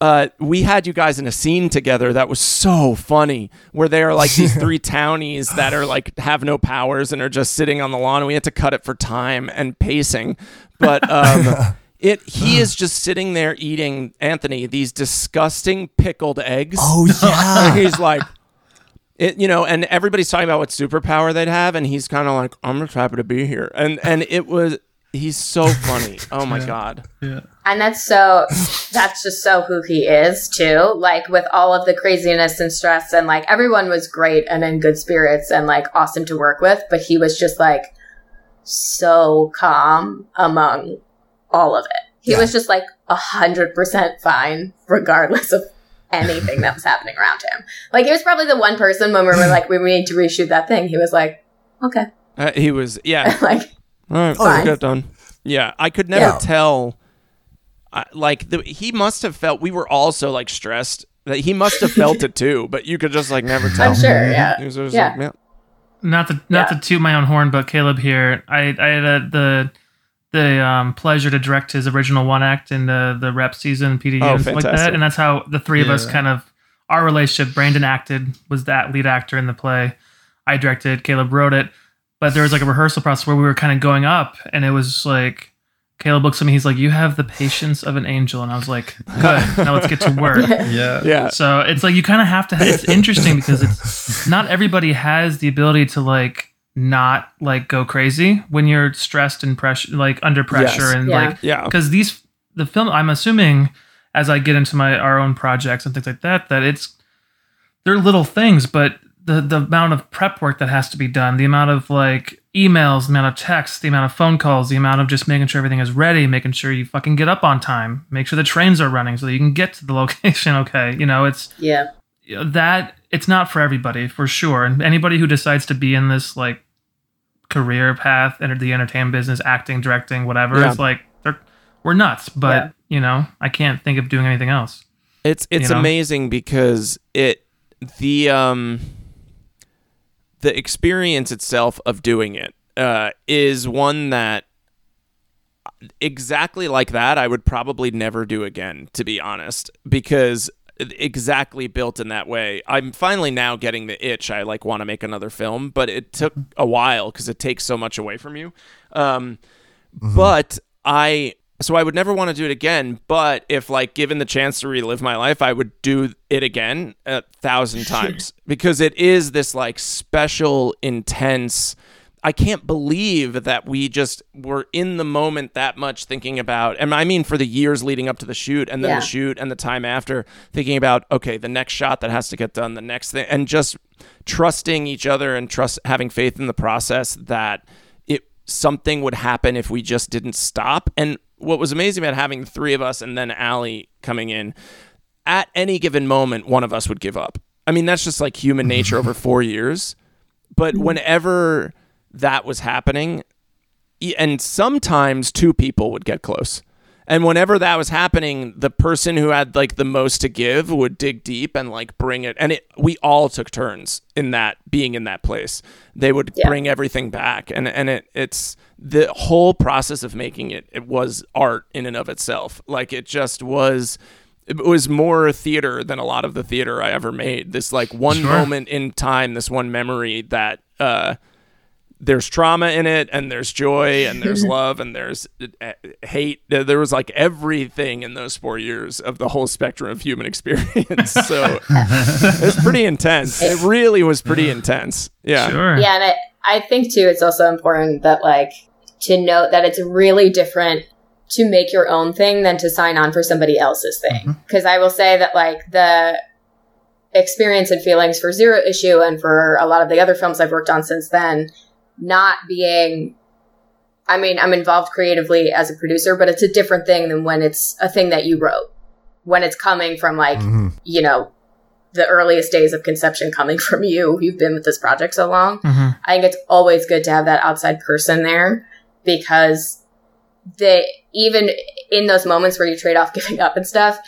uh, we had you guys in a scene together that was so funny, where they are like these three townies that are like have no powers and are just sitting on the lawn, and we had to cut it for time and pacing. But um, it he is just sitting there eating Anthony these disgusting pickled eggs. Oh yeah. He's like, it, you know, and everybody's talking about what superpower they'd have, and he's kind of like, I'm just happy to be here, and and it was, he's so funny. Oh my god, Yeah. And that's so, that's just so who he is too. Like with all of the craziness and stress and like everyone was great and in good spirits and like awesome to work with, but he was just like so calm among all of it. He Yeah. was just like a hundred percent fine regardless of anything that was happening around him. Like he was probably the one person when we were like, we need to reshoot that thing. He was like, okay. uh, he was, yeah, like, all right, Fine. get it done. Yeah, I could never Yeah. tell. I like the, he must have felt. We were also like stressed. That he must have felt it too, but you could just like never tell. I'm sure. Yeah. He was just Yeah. like, yeah. not to not Yeah. to toot my own horn, but Caleb here, I I had a, the the um, pleasure to direct his original one act in the the rep season PDU Oh, and stuff like that, and that's how the three of us kind of our relationship. Brandon acted was that lead actor in the play. I directed. Caleb wrote it, but there was like a rehearsal process where we were kind of going up, and it was like. Caleb looks at me. He's like, "You have the patience of an angel," and I was like, "Good. Now let's get to work." Yeah. Yeah. So it's like you kind of have to. It's interesting because it's not everybody has the ability to like not like go crazy when you're stressed and pressure, like under pressure, Yes. and Yeah. like Yeah. because these the film. I'm assuming as I get into my our own projects and things like that that it's they're little things, but the the amount of prep work that has to be done, the amount of like emails, the amount of texts, the amount of phone calls, the amount of just making sure everything is ready, making sure you fucking get up on time, make sure the trains are running so that you can get to the location. Okay, you know it's Yeah. that it's not for everybody for sure and anybody who decides to be in this like career path enter the entertainment business acting directing whatever Yeah. it's like they're we're nuts but Yeah. you know i can't think of doing anything else It's it's You know? amazing because it the um the experience itself of doing it uh, is one that exactly like that I would probably never do again to be honest because exactly built in that way. I'm finally now getting the itch. I like want to make another film, but it took a while because it takes so much away from you. Um, But I so I would never want to do it again. But if like given the chance to relive my life, I would do it again a thousand times because it is this like special, intense. I can't believe that we just were in the moment that much thinking about, and I mean for the years leading up to the shoot and then Yeah. the shoot and the time after, thinking about, okay, the next shot that has to get done, the next thing, and just trusting each other and trust having faith in the process that it something would happen if we just didn't stop. And what was amazing about having the three of us and then Ali coming in, at any given moment, one of us would give up. I mean, that's just like human nature over four years. But mm-hmm. whenever that was happening, and sometimes two people would get close. And whenever that was happening, the person who had like the most to give would dig deep and like bring it. And it, we all took turns in that being in that place. They would Yeah. bring everything back, and and it it's the whole process of making it. It was art in and of itself. Like it just was. It was more theater than a lot of the theater I ever made. This like one Sure. moment in time, this one memory that. uh there's trauma in it and there's joy and there's love and there's uh, hate there was like everything in those four years of the whole spectrum of human experience so it was pretty intense it really was pretty intense yeah Sure. Yeah, and I, I think too, it's also important that like to note that it's really different to make your own thing than to sign on for somebody else's thing. Because I will say that like the experience and feelings for Zero Issue and for a lot of the other films I've worked on since then, not being. I mean, I'm involved creatively as a producer, but it's a different thing than when it's a thing that you wrote. When it's coming from like Mhm. you know, the earliest days of conception coming from you, you've been with this project so long. hmm I think it's always good to have that outside person there because they, even in those moments where you trade off giving up and stuff,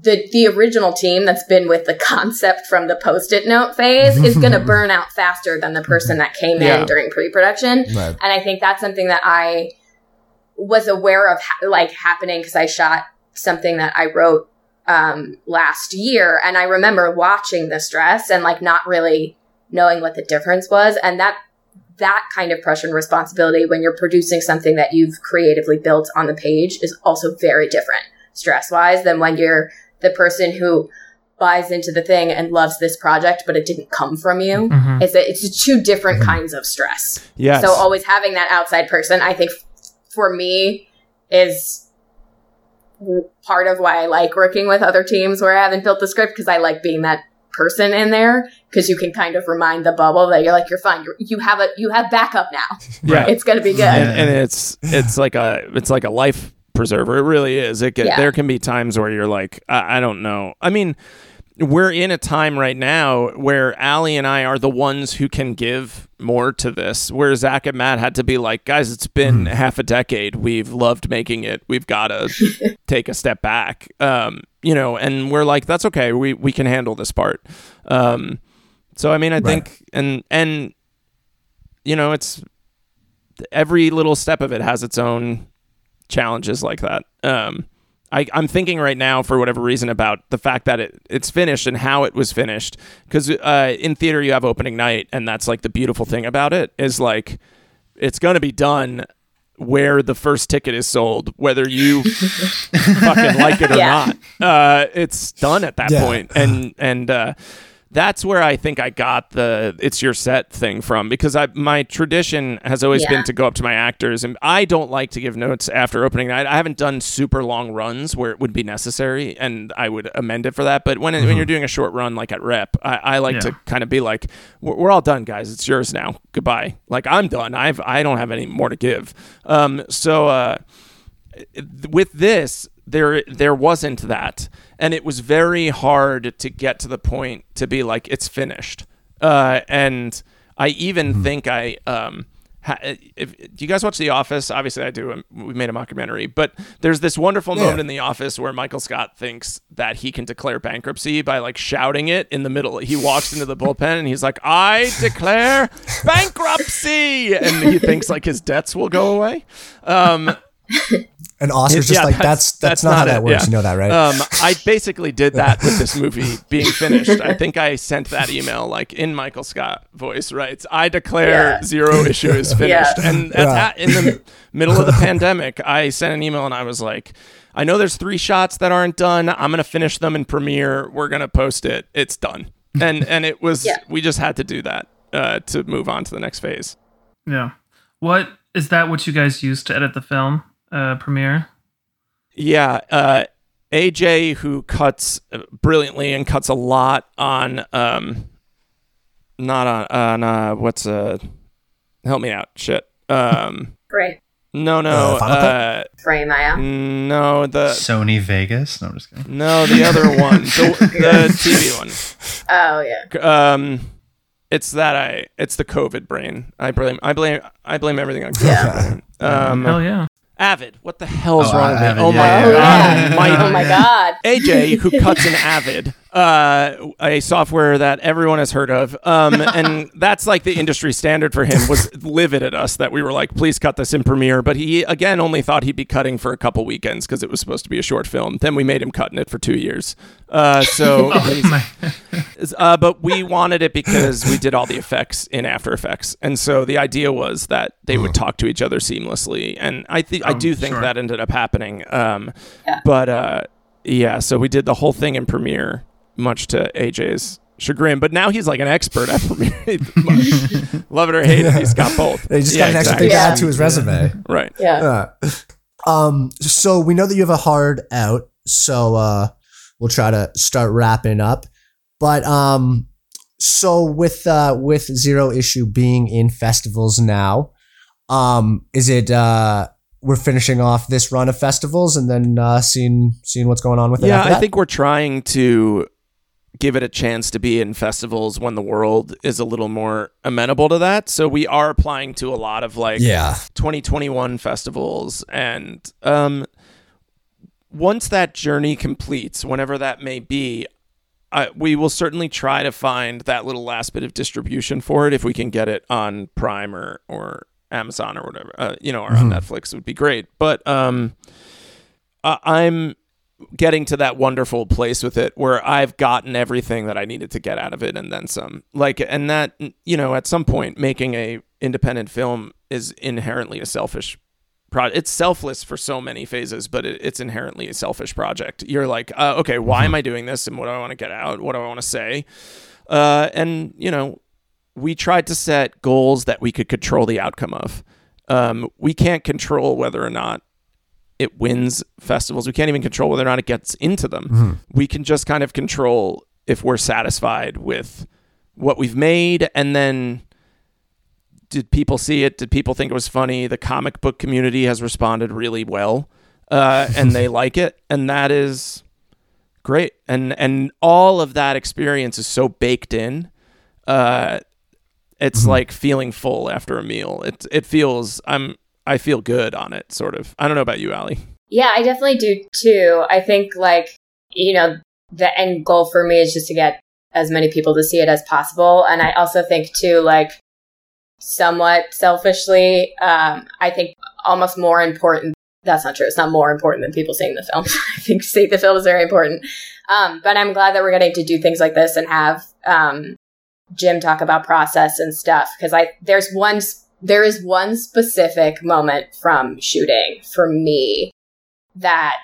the, the original team that's been with the concept from the post-it note phase is going to burn out faster than the person that came Yeah. in during pre-production. Right. And I think that's something that I was aware of ha- like happening because I shot something that I wrote um, last year. And I remember watching the stress and like not really knowing what the difference was. And that, that kind of pressure and responsibility when you're producing something that you've creatively built on the page is also very different stress wise than when you're the person who buys into the thing and loves this project, but it didn't come from you. hmm It's a, it's two different kinds of stress. yes So always having that outside person, I think f- for me is w- part of why I like working with other teams where I haven't built the script because I like being that person in there because you can kind of remind the bubble that you're like you're fine. You're, you have a you have backup now. Yeah. It's gonna be good. And, and it's it's like a it's like a life preserver. It really is. It can, Yeah. there can be times where you're like I, I don't know. I mean we're in a time right now where Ali and I are the ones who can give more to this, where Zach and Matt had to be like, guys, it's been half a decade. We've loved making it. We've got to take a step back. Um, you know, and we're like, that's okay. We we can handle this part. Um, so I mean, I think and and you know, it's every little step of it has its own challenges like that. Um, I, I'm thinking right now, for whatever reason, about the fact that it, it's finished and how it was finished. Because uh, in theater, you have opening night, and that's like the beautiful thing about it is like it's going to be done where the first ticket is sold, whether you fucking like it or Yeah. not. Uh, it's done at that Yeah. point. and and uh, that's where I think I got the "it's your set" thing from because I my tradition has always Yeah. been to go up to my actors, and I don't like to give notes after opening night. I haven't done super long runs where it would be necessary, and I would amend it for that. But when when you're doing a short run like at Rep, I, I like Yeah. to kind of be like, "We're, we're all done, guys. It's yours now. Goodbye." Like I'm done. I've I don't have any more to give. Um, so. Uh, with this there there wasn't that and it was very hard to get to the point to be like it's finished. Uh, and i even think i um ha- if, do you guys watch the office? Obviously i do. Um, we made a mockumentary. But there's this wonderful Yeah. moment in the office where michael scott thinks that he can declare bankruptcy by like shouting it in the middle. He walks into the bullpen and he's like i declare bankruptcy! And he thinks like his debts will go away. Um And Oscar's just yeah, like, that's, that's, not, how it, that works. yeah. You know that, right? Um, I basically did that with this movie being finished. I think I sent that email like in Michael Scott voice, right? I declare Yeah. zero issue is finished. Yeah. And at Yeah. that, in the middle of the pandemic, I sent an email and I was like, I know there's three shots that aren't done. I'm gonna finish them in Premiere. We're gonna post it. It's done. And and it was Yeah. we just had to do that uh, to move on to the next phase. Yeah. What is that? What you guys used to edit the film uh, premiere? Yeah, uh, AJ who cuts uh, brilliantly and cuts a lot on um, not on on uh, what's uh, help me out, shit. Um, Great. no, no, Uh, Final uh, Frame I am. no, the Sony Vegas. No, I'm just kidding. no, the other one, the, the TV one. Oh yeah. Um, It's that I. It's the COVID brain. I blame. I blame. I blame everything on COVID. Yeah. Um, Hell yeah. Avid. What the hell's Oh, wrong with me? Avid, Oh my yeah, Oh, god. yeah. My- oh my god. AJ, who cuts an Avid, uh, a software that everyone has heard of, um, and that's like the industry standard for him, was livid at us that we were like, please cut this in Premiere. But he, again, only thought he'd be cutting for a couple weekends because it was supposed to be a short film. Then we made him cutting it for two years. Uh, so, Oh, uh, but we wanted it because we did all the effects in After Effects, and so the idea was that they would talk to each other seamlessly, and I think I Um, do think sure. that ended up happening. Um, Yeah. But uh, yeah, so we did the whole thing in Premiere, much to AJ's chagrin. But now he's like an expert at Premiere. Love it or hate it, he's got both. He just Yeah, got an extra exactly. thing to add to his resume. Right. Yeah. Uh, um, so we know that you have a hard out, so uh, we'll try to start wrapping up. But um, so with uh, with zero issue being in festivals now, um, is it uh, we're finishing off this run of festivals and then uh, seeing seeing what's going on with it? Yeah, after I think we're trying to give it a chance to be in festivals when the world is a little more amenable to that. So we are applying to a lot of like Yeah. 2021 festivals and um once that journey completes whenever that may be I, we will certainly try to find that little last bit of distribution for it if we can get it on prime or, or amazon or whatever uh, you know or on netflix would be great but um I i'm getting to that wonderful place with it where I've gotten everything that I needed to get out of it and then some. Like and that you know, at some point making a independent film is inherently a selfish project. It's selfless for so many phases, but it, it's inherently a selfish project. You're like, uh, okay, why am I doing this and what do I want to get out? What do I want to say? Uh, and you know, we tried to set goals that we could control the outcome of. Um, we can't control whether or not it wins festivals. We can't even control whether or not it gets into them. We can just kind of control if we're satisfied with what we've made and then did people see it? Did people think it was funny? The comic book community has responded really well. Uh, and they like it and that is great. And and all of that experience is so baked in. Uh, it's like feeling full after a meal. It it feels I'm I feel good on it, sort of. I don't know about you, Ali. Yeah, I definitely do too. I think like, you know, the end goal for me is just to get as many people to see it as possible. And I also think too, like, somewhat selfishly, um, I think almost more important. That's not true. It's not more important than people seeing the film. I think seeing the film is very important. Um, but I'm glad that we're getting to do things like this and have, um, Jim talk about process and stuff. Cause I, there's one, there is one specific moment from shooting for me that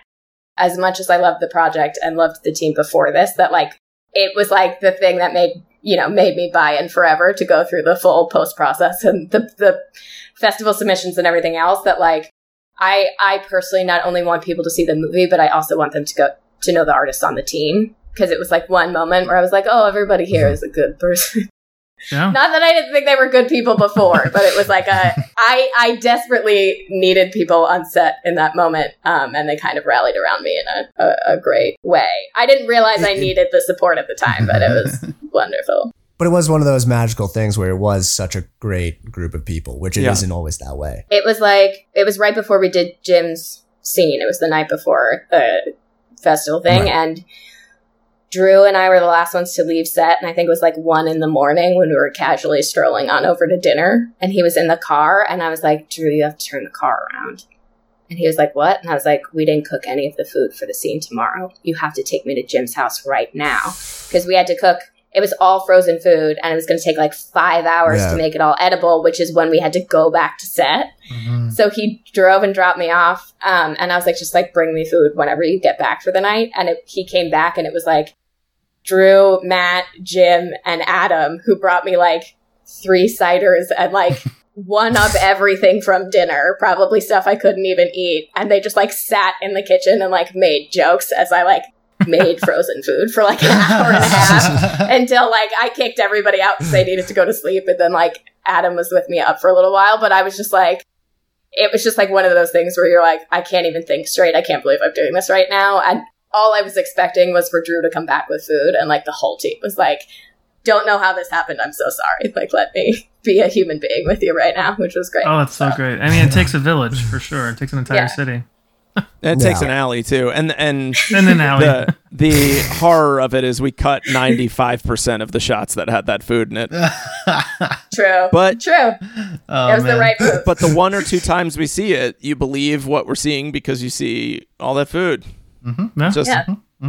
as much as I loved the project and loved the team before this, that like it was like the thing that made you know made me buy in forever to go through the full post process and the the festival submissions and everything else. That like I I personally not only want people to see the movie, but I also want them to go to know the artists on the team because it was like one moment where I was like, oh, everybody here is a good person. Yeah. Not that I didn't think they were good people before, but it was like a I I desperately needed people on set in that moment, um, and they kind of rallied around me in a, a, a great way. I didn't realize I needed the support at the time, but it was wonderful. But it was one of those magical things where it was such a great group of people, which it Yeah. not always that way. It was like it was right before we did Jim's scene. It was the night before the festival thing, Right. and Drew and I were the last ones to leave set, and I think it was like one in the morning when we were casually strolling on over to dinner, and he was in the car, and I was like, Drew, you have to turn the car around. And he was like, What? And I was like, We didn't cook any of the food for the scene tomorrow. You have to take me to Jim's house right now. Because we had to cook, it was all frozen food, and it was going to take like five hours Yeah. to make it all edible, which is when we had to go back to set. So he drove and dropped me off. Um, and I was like, just like bring me food whenever you get back for the night. And it, he came back and it was like Drew, Matt, Jim, and Adam who brought me like three ciders and like one of everything from dinner, probably stuff I couldn't even eat. And they just like sat in the kitchen and like made jokes as I like made frozen food for like an hour and a half until like I kicked everybody out because they needed to go to sleep. And then like Adam was with me up for a little while, but I was just like, it was just like one of those things where you're like, I can't even think straight. I can't believe I'm doing this right now. And all I was expecting was for Drew to come back with food, and like the whole team was like, don't know how this happened. I'm so sorry. Like, let me be a human being with you right now, which was great. Oh, that's so great. I mean, it takes a village for sure. It takes an entire Yeah. city. It takes Yeah. an alley too, and and And then Ali. the the horror of it is we cut ninety five percent of the shots that had that food in it. True. But- true. Oh, it was the right move. But the one or two times we see it, you believe what we're seeing because you see all that food. No? Just Yeah.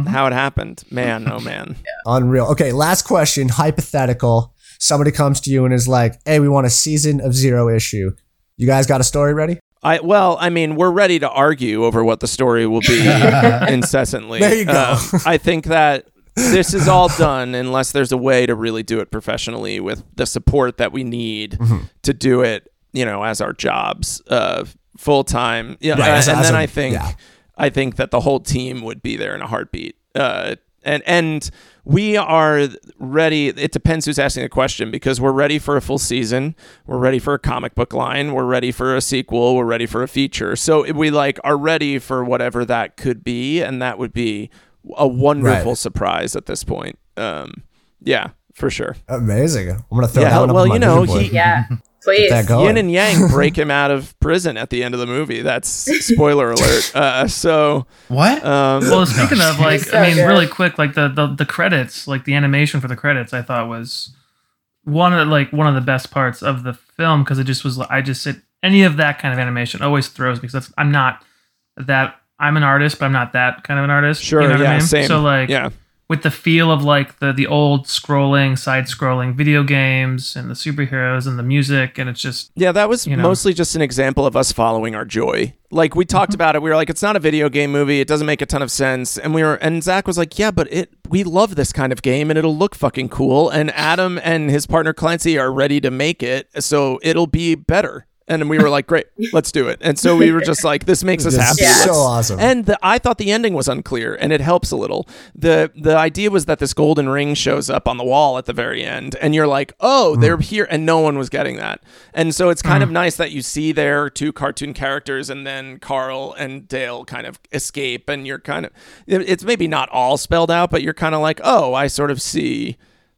how it happened. Man, oh man. Unreal. Okay, last question. Hypothetical. Somebody comes to you and is like, "Hey, we want a season of zero issue." You guys got a story ready? I well, I mean, we're ready to argue over what the story will be incessantly. There you go. Um, I think that this is all done unless there's a way to really do it professionally with the support that we need Mm-hmm. to do it, you know, as our jobs, uh, full time. Yeah, Right, uh, as- and as then a- I think yeah. I think that the whole team would be there in a heartbeat. Uh, and and we are ready. It depends who's asking the question because we're ready for a full season. We're ready for a comic book line. We're ready for a sequel. We're ready for a feature. So we like are ready for whatever that could be, and that would be a wonderful Right. surprise at this point. Um, yeah, for sure. Amazing. I'm gonna throw Yeah, that one up well, on my you know, he- yeah. Please. that going. Yin and Yang break him out of prison at the end of the movie. That's spoiler alert. Uh, so What? um, Well, speaking of like, So I mean, good. really quick, like the, the the credits, like the animation for the credits, I thought was one of like one of the best parts of the film because it just was. I just said any of that kind of animation always throws me because that's I'm not that I'm an artist, but I'm not that kind of an artist. sure, you know what yeah, I mean? same. So like, yeah, with the feel of like the the old scrolling, side scrolling video games and the superheroes and the music, and it's just Yeah, that was You know? mostly just an example of us following our joy. Like we Mm-hmm. talked about it, we were like, it's not a video game movie. It doesn't make a ton of sense. And we were, and Zach was like, yeah, but it, we love this kind of game, and it'll look fucking cool. And Adam and his partner Clancy are ready to make it, so it'll be better. And we were like, great, let's do it. And so we were just like, this makes us This happy. so awesome. And the, I thought the ending was unclear, and it helps a little. the The idea was that this golden ring shows up on the wall at the very end, and you're like, "Oh, Hmm. they're here," and no one was getting that. And so it's kind of nice that you see there two cartoon characters, and then Carl and Dale kind of escape, and you're kind of it- it's maybe not all spelled out, but you're kind of like, "Oh, I sort of see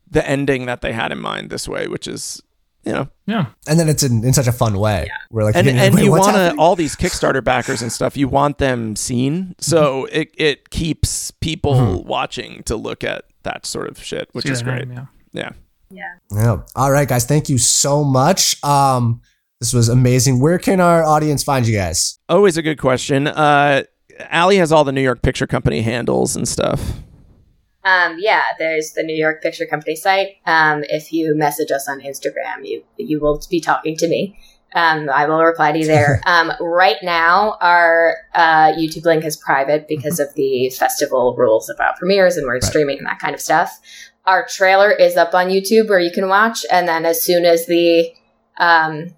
the ending that they had in mind this way," which is. You know, yeah. and then it's in, in such a fun way. We're like, and thinking, and you want to all these Kickstarter backers and stuff. You want them seen, so Mm-hmm. it it keeps people watching to look at that sort of shit, which See is that great. name, yeah. Yeah, Yeah. All right, guys. Thank you so much. Um, this was amazing. Where can our audience find you guys? always a good question. Uh, Ali has all the New York Picture Company handles and stuff. Um, yeah, there's the New York Picture Company site. Um, if you message us on Instagram, you you will be talking to me. Um, I will reply to you there. um, right now, our uh, YouTube link is private because of the festival rules about premieres and we're streaming and that kind of stuff. Our trailer is up on YouTube where you can watch, and then as soon as the um,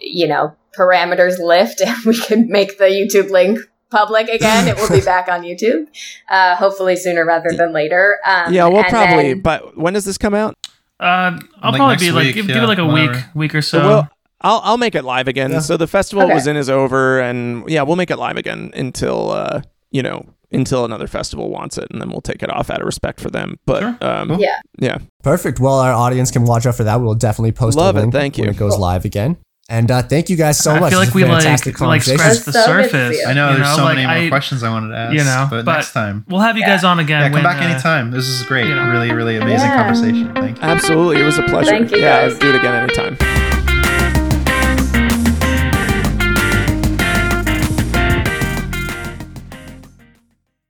you know parameters lift and we can make the YouTube link public again, it will be back on YouTube. Uh, hopefully sooner rather than later. Um, yeah, we'll probably. then- but when does this come out? Uh, I'll Like probably be like week, give, give yeah, it like a whenever. week, week or so. well, I'll I'll make it live again. Yeah. So the festival Okay. was in is over, and yeah, we'll make it live again until uh, you know until another festival wants it, and then we'll take it off out of respect for them. But Sure. um, Cool. yeah. yeah, Perfect. Well, our audience can watch out for that. We will definitely post Love a it. link Thank when you. it goes Cool. live again. And uh, thank you guys so much. I feel like is we like fantastic we like scratched the so surface. I know you there's so like, many I- more questions I wanted to ask. you know, but, but next time. We'll have you Yeah. guys on again. Yeah, come when, back uh, anytime. This is great. you know. Really, really amazing Yeah. conversation. Thank you. absolutely, it was a pleasure. Thank you, yeah, guys. do it again anytime.